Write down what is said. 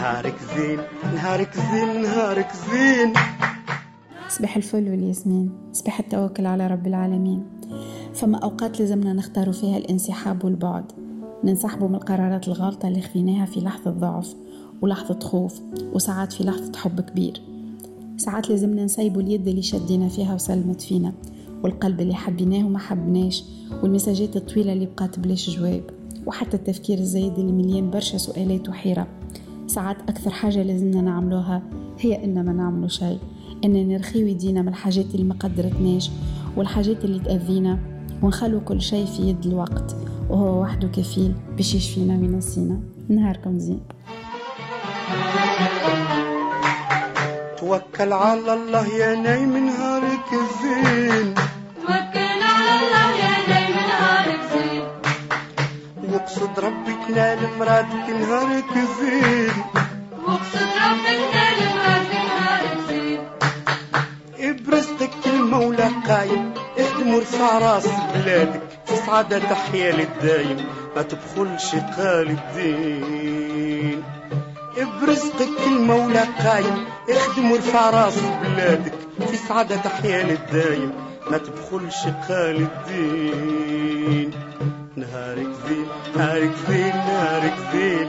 نهارك زين نهارك زين نهارك زين. صباح الفل والياسمين صباح التوكل على رب العالمين. فما أوقات لازمنا نختار فيها الانسحاب والبعد. ننسحبوا من القرارات الغلطة اللي خذيناها في لحظة ضعف ولحظة خوف وساعات في لحظة حب كبير. ساعات لازمنا نسيبوا اليد اللي شدينا فيها وسلمت فينا والقلب اللي حبيناه وما حبناش والمساجات الطويلة اللي بقات بلاش جواب وحتى التفكير الزايد اللي مليان برشا سؤالات وحيرة. ساعات أكثر حاجة لازمنا نعملوها هي إن ما نعملوا شيء إن نرخي يدينا من الحاجات اللي ما قدرتناش والحاجات اللي تأذينا ونخلو كل شيء في يد الوقت وهو وحده كفيل باش يشفينا وينسينا نهاركم زين. توكل على الله يا نايم نهارك وقصد ربك نال مرادك نهارك زين وقصد ربك نال مرادك نهارك زين برزقك المولى قايم اخدم ورفع راس بلادك في سعادة تحيا للدايم ما تبخلش قال الدين. برزقك المولى قايم اخدم ورفع راس بلادك في سعادة تحيا للدايم ما تبخلش قال الدين. نهارك زين نهارك زين